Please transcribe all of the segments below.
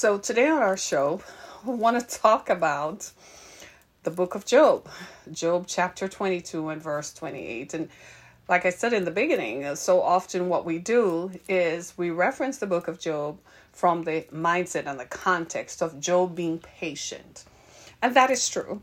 So, today on our show, we want to talk about the book of Job, Job chapter 22 and verse 28. And like I said in the beginning, so often what we do is we reference the book of Job from the mindset and the context of Job being patient. And that is true.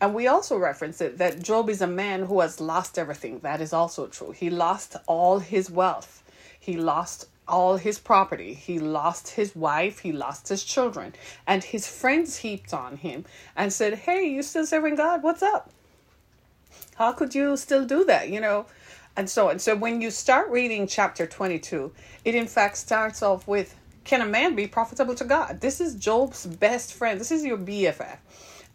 And we also reference it that Job is a man who has lost everything. That is also true. He lost all his wealth. He lost all his property. He lost his wife, he lost his children, and his friends heaped on him and said, Hey, you still serving God? What's up? How could you still do that? You know, and so and so when you start reading chapter 22, it in fact starts off with Can a man be profitable to God? This is Job's best friend. This is your BFF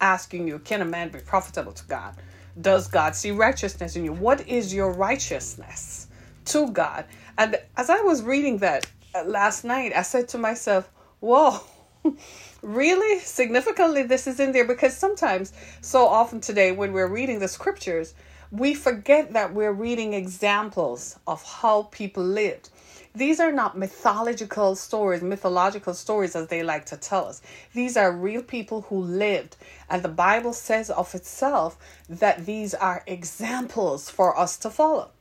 asking you, Can a man be profitable to God? Does God see righteousness in you? What is your righteousness to God? And as I was reading that uh, last night, I said to myself, whoa, really? Significantly, this is in there because sometimes, so often today, when we're reading the scriptures, we forget that we're reading examples of how people lived. These are not mythological stories, mythological stories as they like to tell us. These are real people who lived. And the Bible says of itself that these are examples for us to follow.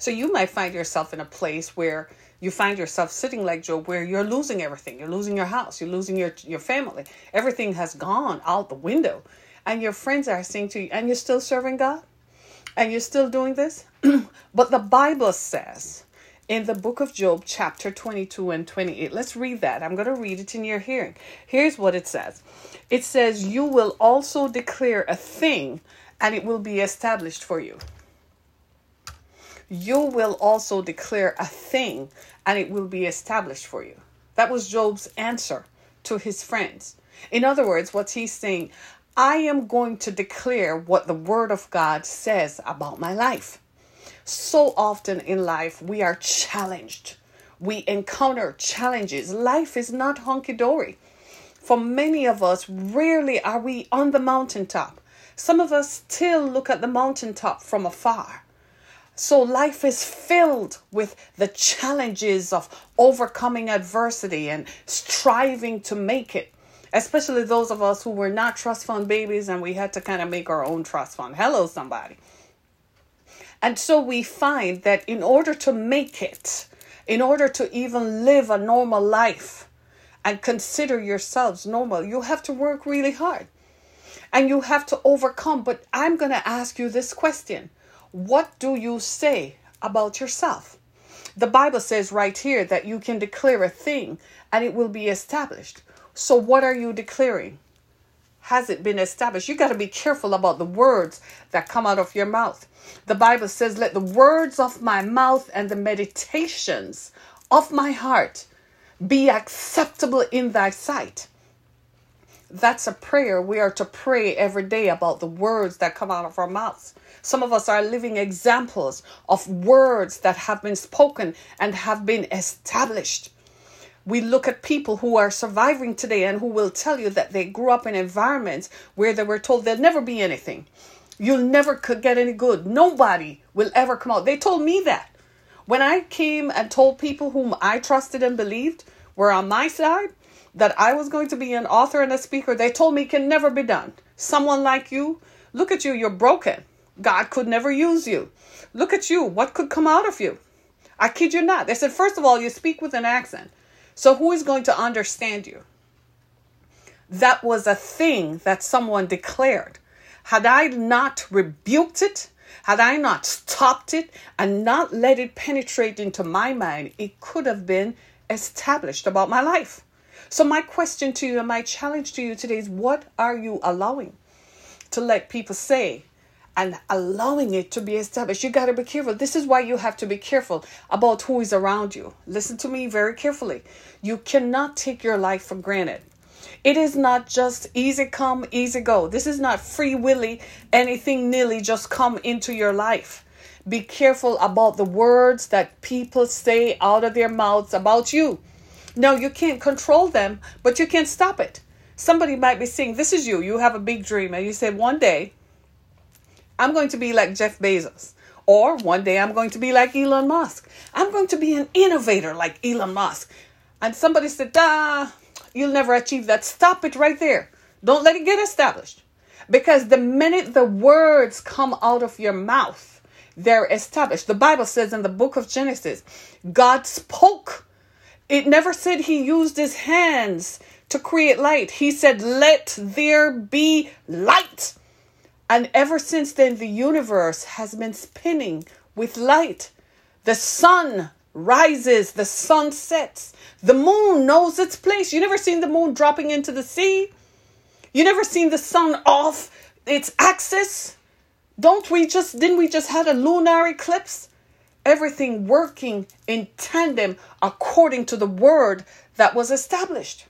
So you might find yourself in a place where you find yourself sitting like Job, where you're losing everything. You're losing your house. You're losing your, your family. Everything has gone out the window. And your friends are saying to you, and you're still serving God? And you're still doing this? but the Bible says in the book of Job, chapter 22 and 28, let's read that. I'm going to read it in your hearing. Here's what it says it says, You will also declare a thing, and it will be established for you you will also declare a thing and it will be established for you. That was Job's answer to his friends. In other words, what he's saying, I am going to declare what the Word of God says about my life. So often in life, we are challenged. We encounter challenges. Life is not hunky dory. For many of us, rarely are we on the mountaintop. Some of us still look at the mountaintop from afar. So life is filled with the challenges of overcoming adversity and striving to make it. Especially those of us who were not trust fund babies and we had to kind of make our own trust fund. Hello, somebody. And so we find that in order to make it, in order to even live a normal life and consider yourselves normal, you have to work really hard and you have to overcome. But I'm going to ask you this question what do you say about yourself? The Bible says right here that you can declare a thing and it will be established. So, what are you declaring? Has it been established? You got to be careful about the words that come out of your mouth. The Bible says, Let the words of my mouth and the meditations of my heart be acceptable in thy sight. That's a prayer. We are to pray every day about the words that come out of our mouths. Some of us are living examples of words that have been spoken and have been established. We look at people who are surviving today and who will tell you that they grew up in environments where they were told there'll never be anything. You'll never could get any good. Nobody will ever come out. They told me that. When I came and told people whom I trusted and believed were on my side that I was going to be an author and a speaker, they told me it can never be done. Someone like you, look at you, you're broken. God could never use you. Look at you. What could come out of you? I kid you not. They said, first of all, you speak with an accent. So who is going to understand you? That was a thing that someone declared. Had I not rebuked it, had I not stopped it and not let it penetrate into my mind, it could have been established about my life. So, my question to you and my challenge to you today is what are you allowing to let people say and allowing it to be established. You got to be careful. This is why you have to be careful about who is around you. Listen to me very carefully. You cannot take your life for granted. It is not just easy come, easy go. This is not free willy, anything nilly just come into your life. Be careful about the words that people say out of their mouths about you. No, you can't control them, but you can stop it. Somebody might be saying, This is you. You have a big dream, and you say, One day I'm going to be like Jeff Bezos. Or one day I'm going to be like Elon Musk. I'm going to be an innovator like Elon Musk. And somebody said, ah, you'll never achieve that. Stop it right there. Don't let it get established. Because the minute the words come out of your mouth, they're established. The Bible says in the book of Genesis, God spoke. It never said he used his hands to create light. He said, Let there be light. And ever since then, the universe has been spinning with light. The sun rises, the sun sets, the moon knows its place. You never seen the moon dropping into the sea? You never seen the sun off its axis? Don't we just, didn't we just had a lunar eclipse? Everything working in tandem according to the word that was established.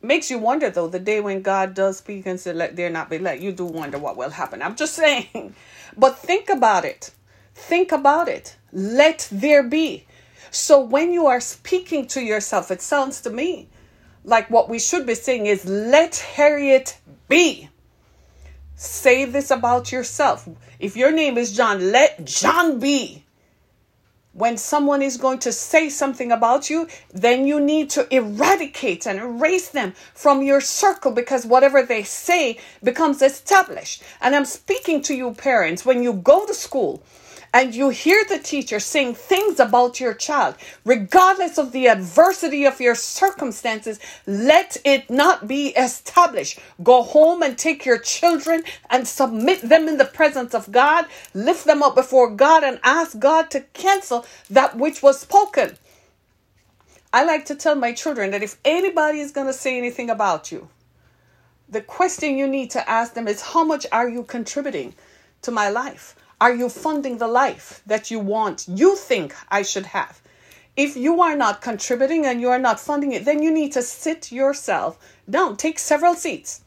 Makes you wonder though, the day when God does speak and say Let there not be let, you do wonder what will happen. I'm just saying. But think about it. Think about it. Let there be. So when you are speaking to yourself, it sounds to me like what we should be saying is, Let Harriet be. Say this about yourself. If your name is John, let John be. When someone is going to say something about you, then you need to eradicate and erase them from your circle because whatever they say becomes established. And I'm speaking to you, parents, when you go to school, and you hear the teacher saying things about your child, regardless of the adversity of your circumstances, let it not be established. Go home and take your children and submit them in the presence of God, lift them up before God, and ask God to cancel that which was spoken. I like to tell my children that if anybody is going to say anything about you, the question you need to ask them is how much are you contributing to my life? Are you funding the life that you want, you think I should have? If you are not contributing and you are not funding it, then you need to sit yourself down. Take several seats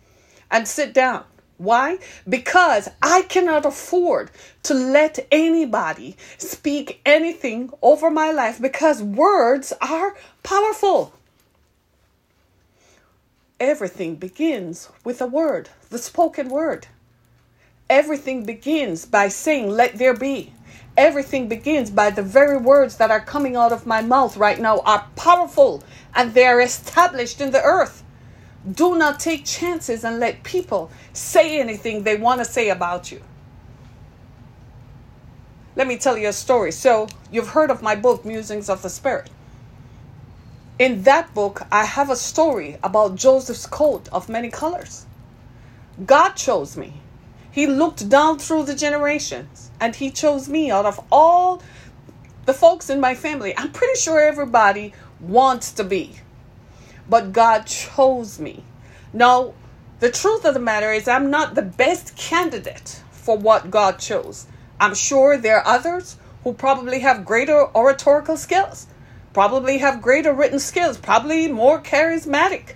and sit down. Why? Because I cannot afford to let anybody speak anything over my life because words are powerful. Everything begins with a word, the spoken word. Everything begins by saying, Let there be. Everything begins by the very words that are coming out of my mouth right now are powerful and they are established in the earth. Do not take chances and let people say anything they want to say about you. Let me tell you a story. So, you've heard of my book, Musings of the Spirit. In that book, I have a story about Joseph's coat of many colors. God chose me. He looked down through the generations and he chose me out of all the folks in my family. I'm pretty sure everybody wants to be, but God chose me. Now, the truth of the matter is, I'm not the best candidate for what God chose. I'm sure there are others who probably have greater oratorical skills, probably have greater written skills, probably more charismatic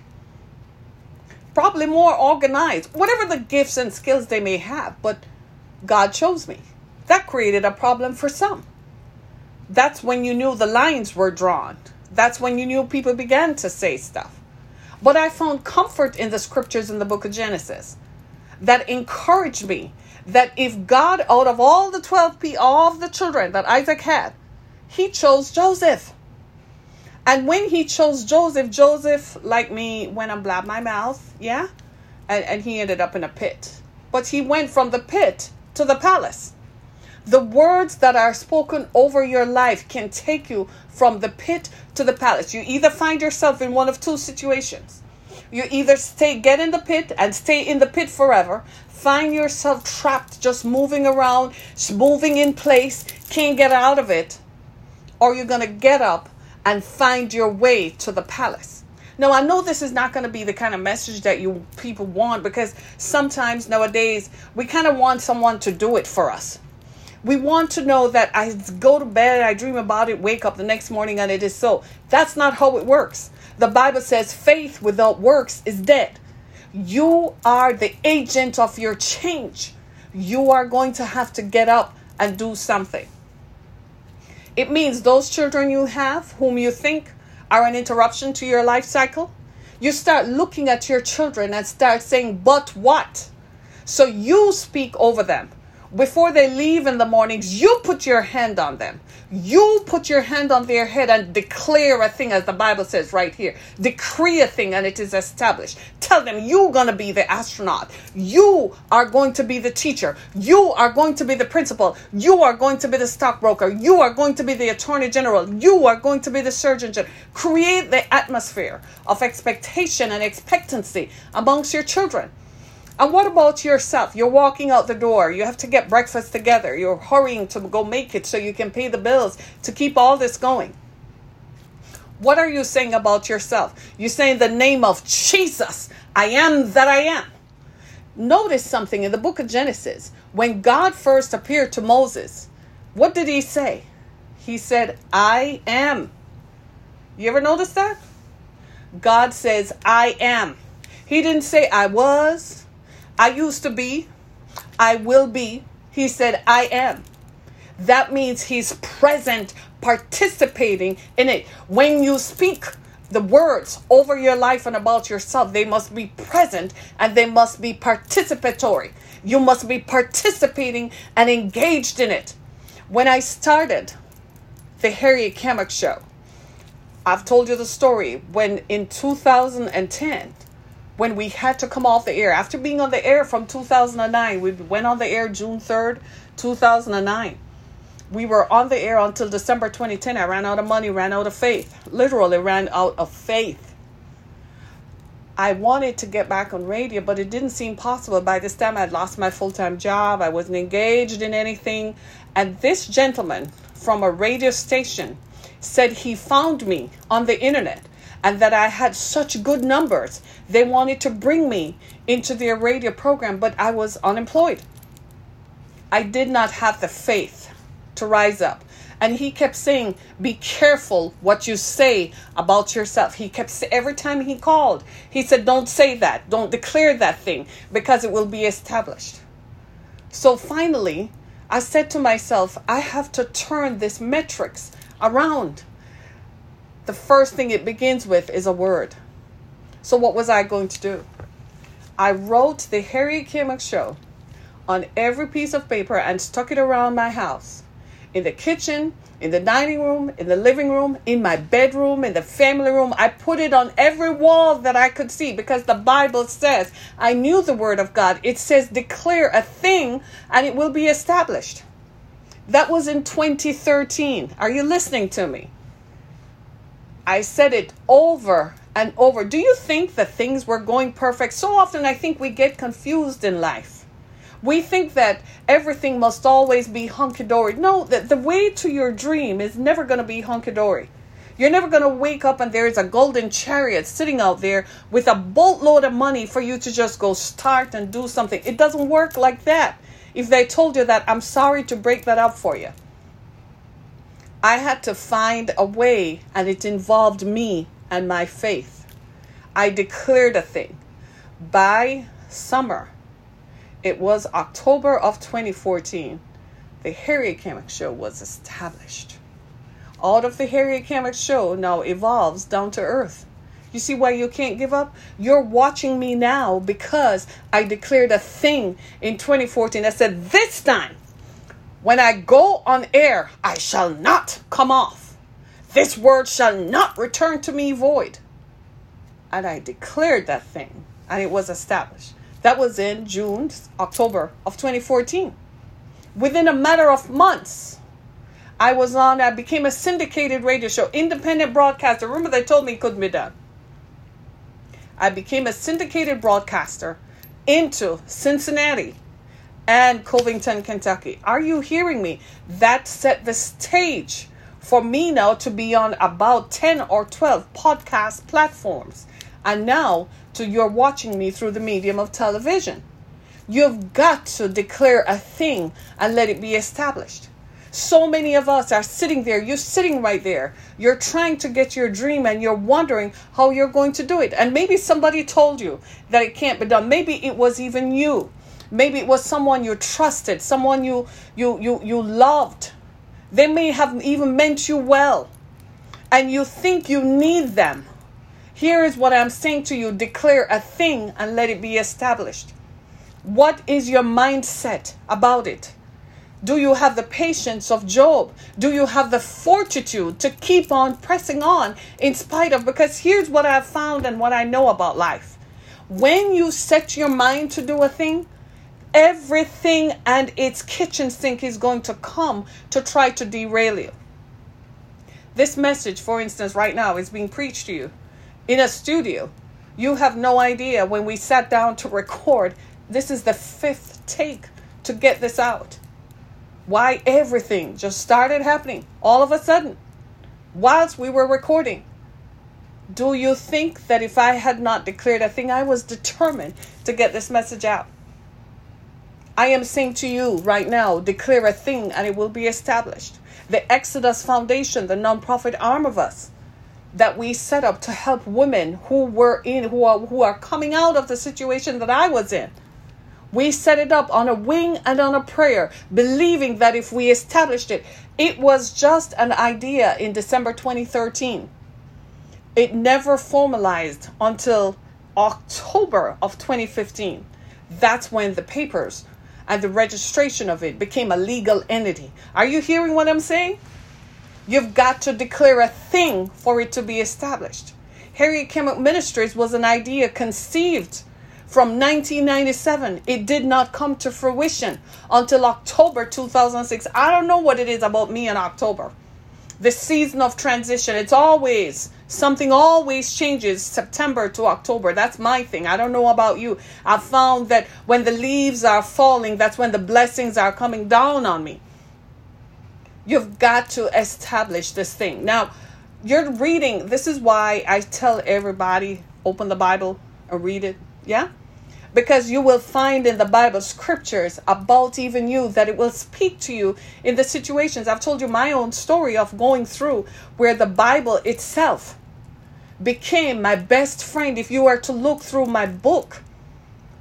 probably more organized, whatever the gifts and skills they may have, but God chose me. That created a problem for some. That's when you knew the lines were drawn. That's when you knew people began to say stuff. But I found comfort in the scriptures in the book of Genesis that encouraged me that if God, out of all the 12 people, all of the children that Isaac had, he chose Joseph. And when he chose Joseph, Joseph, like me, went and blabbed my mouth, yeah? And, and he ended up in a pit. But he went from the pit to the palace. The words that are spoken over your life can take you from the pit to the palace. You either find yourself in one of two situations. You either stay, get in the pit and stay in the pit forever, find yourself trapped, just moving around, moving in place, can't get out of it, or you're going to get up and find your way to the palace. Now, I know this is not going to be the kind of message that you people want because sometimes nowadays we kind of want someone to do it for us. We want to know that I go to bed, I dream about it, wake up the next morning, and it is so. That's not how it works. The Bible says faith without works is dead. You are the agent of your change. You are going to have to get up and do something. It means those children you have, whom you think are an interruption to your life cycle, you start looking at your children and start saying, but what? So you speak over them. Before they leave in the mornings, you put your hand on them. You put your hand on their head and declare a thing, as the Bible says right here. Decree a thing and it is established. Tell them you're going to be the astronaut. You are going to be the teacher. You are going to be the principal. You are going to be the stockbroker. You are going to be the attorney general. You are going to be the surgeon general. Create the atmosphere of expectation and expectancy amongst your children. And what about yourself? You're walking out the door. You have to get breakfast together. You're hurrying to go make it so you can pay the bills to keep all this going. What are you saying about yourself? You're saying the name of Jesus. I am that I am. Notice something in the book of Genesis. When God first appeared to Moses, what did he say? He said, I am. You ever notice that? God says, I am. He didn't say, I was. I used to be, I will be. He said, I am. That means he's present, participating in it. When you speak the words over your life and about yourself, they must be present and they must be participatory. You must be participating and engaged in it. When I started the Harriet Kamek show, I've told you the story when in 2010, when we had to come off the air. After being on the air from 2009, we went on the air June 3rd, 2009. We were on the air until December 2010. I ran out of money, ran out of faith. Literally ran out of faith. I wanted to get back on radio, but it didn't seem possible. By this time, I'd lost my full time job. I wasn't engaged in anything. And this gentleman from a radio station said he found me on the internet and that I had such good numbers. They wanted to bring me into their radio program, but I was unemployed. I did not have the faith to rise up. And he kept saying, Be careful what you say about yourself. He kept saying, every time he called, he said, Don't say that. Don't declare that thing because it will be established. So finally, I said to myself, I have to turn this metrics around the first thing it begins with is a word. So, what was I going to do? I wrote the Harriet Kamek show on every piece of paper and stuck it around my house in the kitchen, in the dining room, in the living room, in my bedroom, in the family room. I put it on every wall that I could see because the Bible says, I knew the word of God. It says, declare a thing and it will be established. That was in 2013. Are you listening to me? I said it over and over. Do you think that things were going perfect? So often I think we get confused in life. We think that everything must always be hunky dory. No, that the way to your dream is never going to be hunky dory. You're never going to wake up and there is a golden chariot sitting out there with a boatload of money for you to just go start and do something. It doesn't work like that. If they told you that, I'm sorry to break that up for you. I had to find a way, and it involved me and my faith. I declared a thing. By summer, it was October of 2014, the Harriet Kamek Show was established. All of the Harriet Kamek Show now evolves down to earth. You see why you can't give up? You're watching me now because I declared a thing in 2014. I said, This time when I go on air, I shall not come off. This word shall not return to me void. And I declared that thing, and it was established. That was in June, October of 2014. Within a matter of months, I was on, I became a syndicated radio show, independent broadcaster. Remember, they told me it couldn't be done. I became a syndicated broadcaster into Cincinnati, and Covington, Kentucky. Are you hearing me? That set the stage for me now to be on about 10 or 12 podcast platforms. And now to you're watching me through the medium of television. You've got to declare a thing and let it be established. So many of us are sitting there. You're sitting right there. You're trying to get your dream and you're wondering how you're going to do it. And maybe somebody told you that it can't be done. Maybe it was even you Maybe it was someone you trusted, someone you you you you loved. They may have even meant you well. And you think you need them. Here is what I'm saying to you declare a thing and let it be established. What is your mindset about it? Do you have the patience of Job? Do you have the fortitude to keep on pressing on in spite of? Because here's what I've found and what I know about life. When you set your mind to do a thing, everything and its kitchen sink is going to come to try to derail you. This message, for instance, right now is being preached to you in a studio. You have no idea when we sat down to record, this is the fifth take to get this out. Why everything just started happening all of a sudden whilst we were recording. Do you think that if I had not declared a thing, I was determined to get this message out? I am saying to you right now, declare a thing and it will be established. The Exodus Foundation, the nonprofit arm of us, that we set up to help women who were in who are who are coming out of the situation that I was in. We set it up on a wing and on a prayer, believing that if we established it, it was just an idea in December 2013. It never formalized until October of 2015. That's when the papers and the registration of it became a legal entity. Are you hearing what I'm saying? You've got to declare a thing for it to be established. Harriet Kemmock Ministries was an idea conceived from 1997. It did not come to fruition until October 2006. I don't know what it is about me in October. The season of transition, it's always something always changes September to October. That's my thing. I don't know about you. I found that when the leaves are falling, that's when the blessings are coming down on me. You've got to establish this thing. Now, you're reading, this is why I tell everybody open the Bible and read it. Yeah? Because you will find in the Bible scriptures about even you that it will speak to you in the situations. I've told you my own story of going through where the Bible itself became my best friend. If you were to look through my book,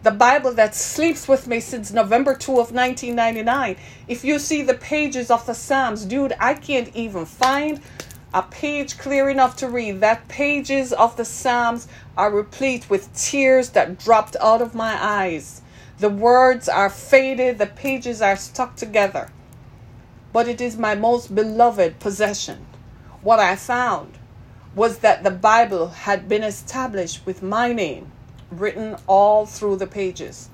the Bible that sleeps with me since November 2 of 1999. If you see the pages of the Psalms, dude, I can't even find a page clear enough to read. That pages of the Psalms are replete with tears that dropped out of my eyes. The words are faded, the pages are stuck together. But it is my most beloved possession. What I found was that the Bible had been established with my name written all through the pages.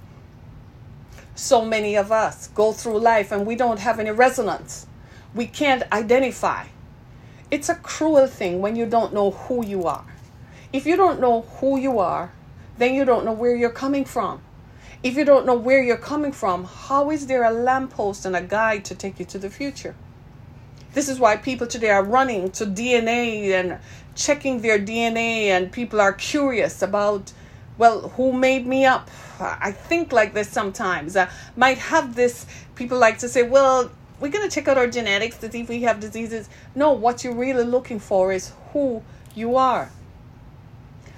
So many of us go through life and we don't have any resonance. We can't identify. It's a cruel thing when you don't know who you are. If you don't know who you are, then you don't know where you're coming from. If you don't know where you're coming from, how is there a lamppost and a guide to take you to the future? This is why people today are running to DNA and checking their DNA, and people are curious about well, who made me up? I think like this sometimes. I might have this, people like to say, well, we're going to check out our genetics to see if we have diseases. No, what you're really looking for is who you are.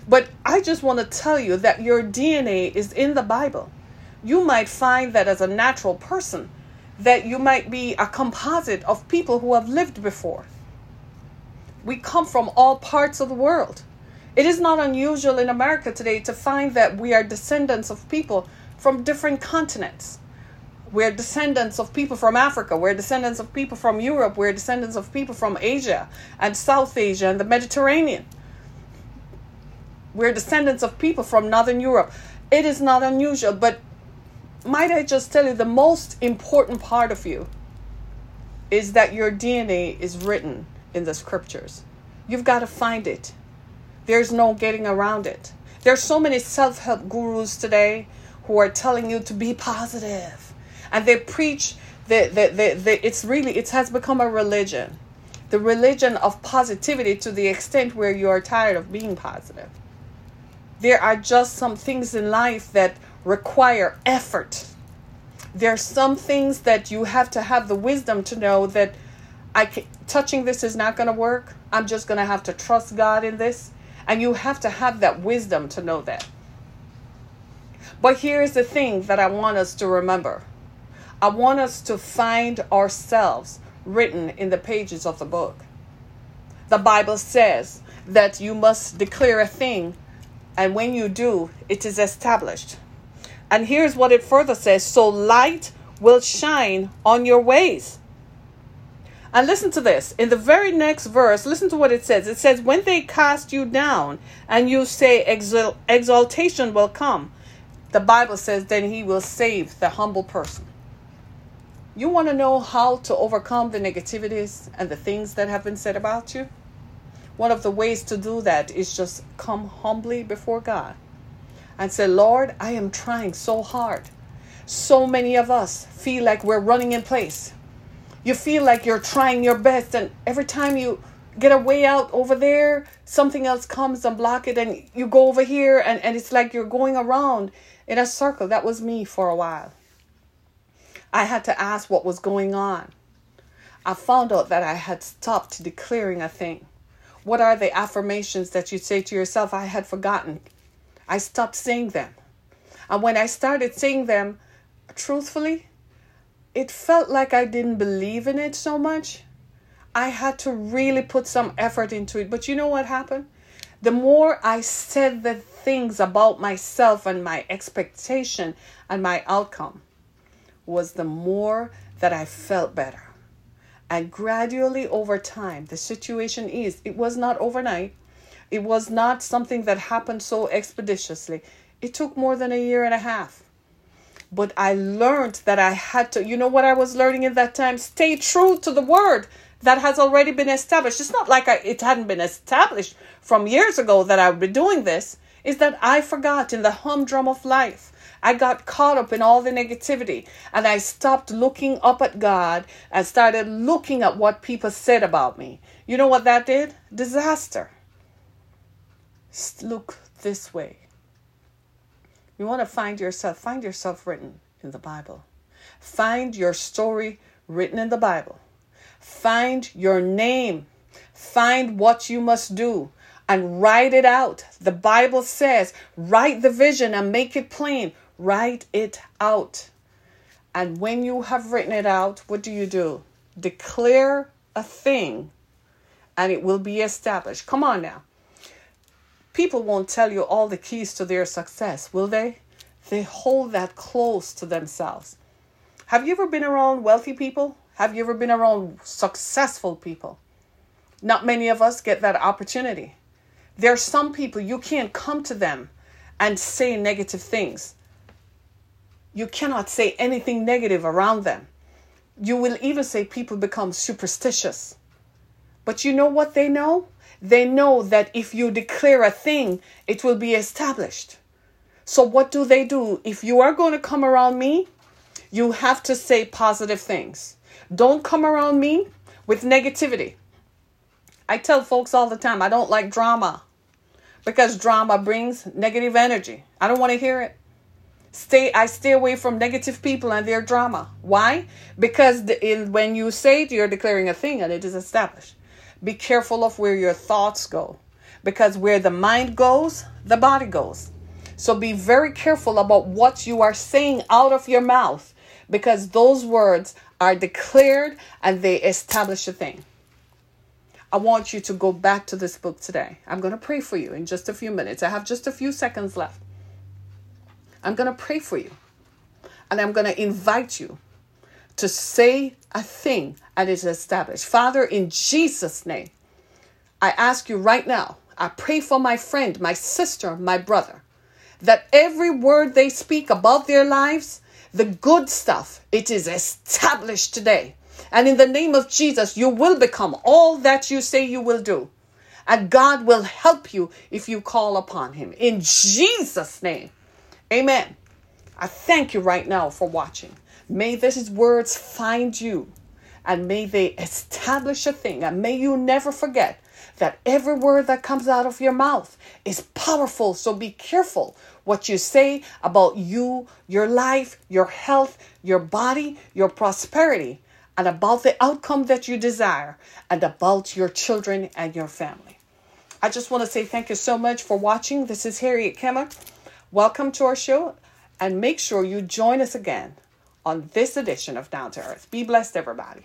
But I just want to tell you that your DNA is in the Bible. You might find that as a natural person, that you might be a composite of people who have lived before. We come from all parts of the world. It is not unusual in America today to find that we are descendants of people from different continents. We're descendants of people from Africa. We're descendants of people from Europe. We're descendants of people from Asia and South Asia and the Mediterranean. We're descendants of people from Northern Europe. It is not unusual, but might I just tell you the most important part of you is that your DNA is written in the scriptures. You've got to find it. There's no getting around it. There's so many self-help gurus today who are telling you to be positive. And they preach that the, the, it's really it has become a religion. The religion of positivity to the extent where you are tired of being positive. There are just some things in life that require effort. There are some things that you have to have the wisdom to know that I can, touching this is not going to work. I'm just going to have to trust God in this and you have to have that wisdom to know that. But here's the thing that I want us to remember I want us to find ourselves written in the pages of the book. The Bible says that you must declare a thing, and when you do, it is established. And here's what it further says So light will shine on your ways. And listen to this. In the very next verse, listen to what it says. It says, When they cast you down and you say exal- exaltation will come, the Bible says, then he will save the humble person. You want to know how to overcome the negativities and the things that have been said about you? One of the ways to do that is just come humbly before God and say, Lord, I am trying so hard. So many of us feel like we're running in place you feel like you're trying your best and every time you get a way out over there something else comes and block it and you go over here and, and it's like you're going around in a circle that was me for a while i had to ask what was going on i found out that i had stopped declaring a thing what are the affirmations that you say to yourself i had forgotten i stopped saying them and when i started saying them truthfully it felt like I didn't believe in it so much. I had to really put some effort into it. But you know what happened? The more I said the things about myself and my expectation and my outcome, was the more that I felt better. And gradually over time, the situation is, it was not overnight. It was not something that happened so expeditiously. It took more than a year and a half but I learned that I had to, you know what I was learning in that time? Stay true to the word that has already been established. It's not like I, it hadn't been established from years ago that I would be doing this. Is that I forgot in the humdrum of life. I got caught up in all the negativity and I stopped looking up at God and started looking at what people said about me. You know what that did? Disaster. Look this way. You want to find yourself, find yourself written in the Bible. Find your story written in the Bible. Find your name. Find what you must do and write it out. The Bible says, write the vision and make it plain. Write it out. And when you have written it out, what do you do? Declare a thing and it will be established. Come on now. People won't tell you all the keys to their success, will they? They hold that close to themselves. Have you ever been around wealthy people? Have you ever been around successful people? Not many of us get that opportunity. There are some people you can't come to them and say negative things. You cannot say anything negative around them. You will even say people become superstitious. But you know what they know? they know that if you declare a thing, it will be established. So, what do they do? If you are going to come around me, you have to say positive things. Don't come around me with negativity. I tell folks all the time, I don't like drama because drama brings negative energy. I don't want to hear it. Stay I stay away from negative people and their drama. Why? Because the, in, when you say it, you're declaring a thing and it is established. Be careful of where your thoughts go because where the mind goes, the body goes. So be very careful about what you are saying out of your mouth because those words are declared and they establish a thing. I want you to go back to this book today. I'm going to pray for you in just a few minutes. I have just a few seconds left. I'm going to pray for you and I'm going to invite you to say a thing and it is established. Father, in Jesus' name, I ask you right now, I pray for my friend, my sister, my brother, that every word they speak about their lives, the good stuff, it is established today. And in the name of Jesus, you will become all that you say you will do. And God will help you if you call upon Him. In Jesus' name, amen. I thank you right now for watching. May these words find you and may they establish a thing. And may you never forget that every word that comes out of your mouth is powerful. So be careful what you say about you, your life, your health, your body, your prosperity, and about the outcome that you desire, and about your children and your family. I just want to say thank you so much for watching. This is Harriet Kemmer. Welcome to our show, and make sure you join us again on this edition of Down to Earth. Be blessed, everybody.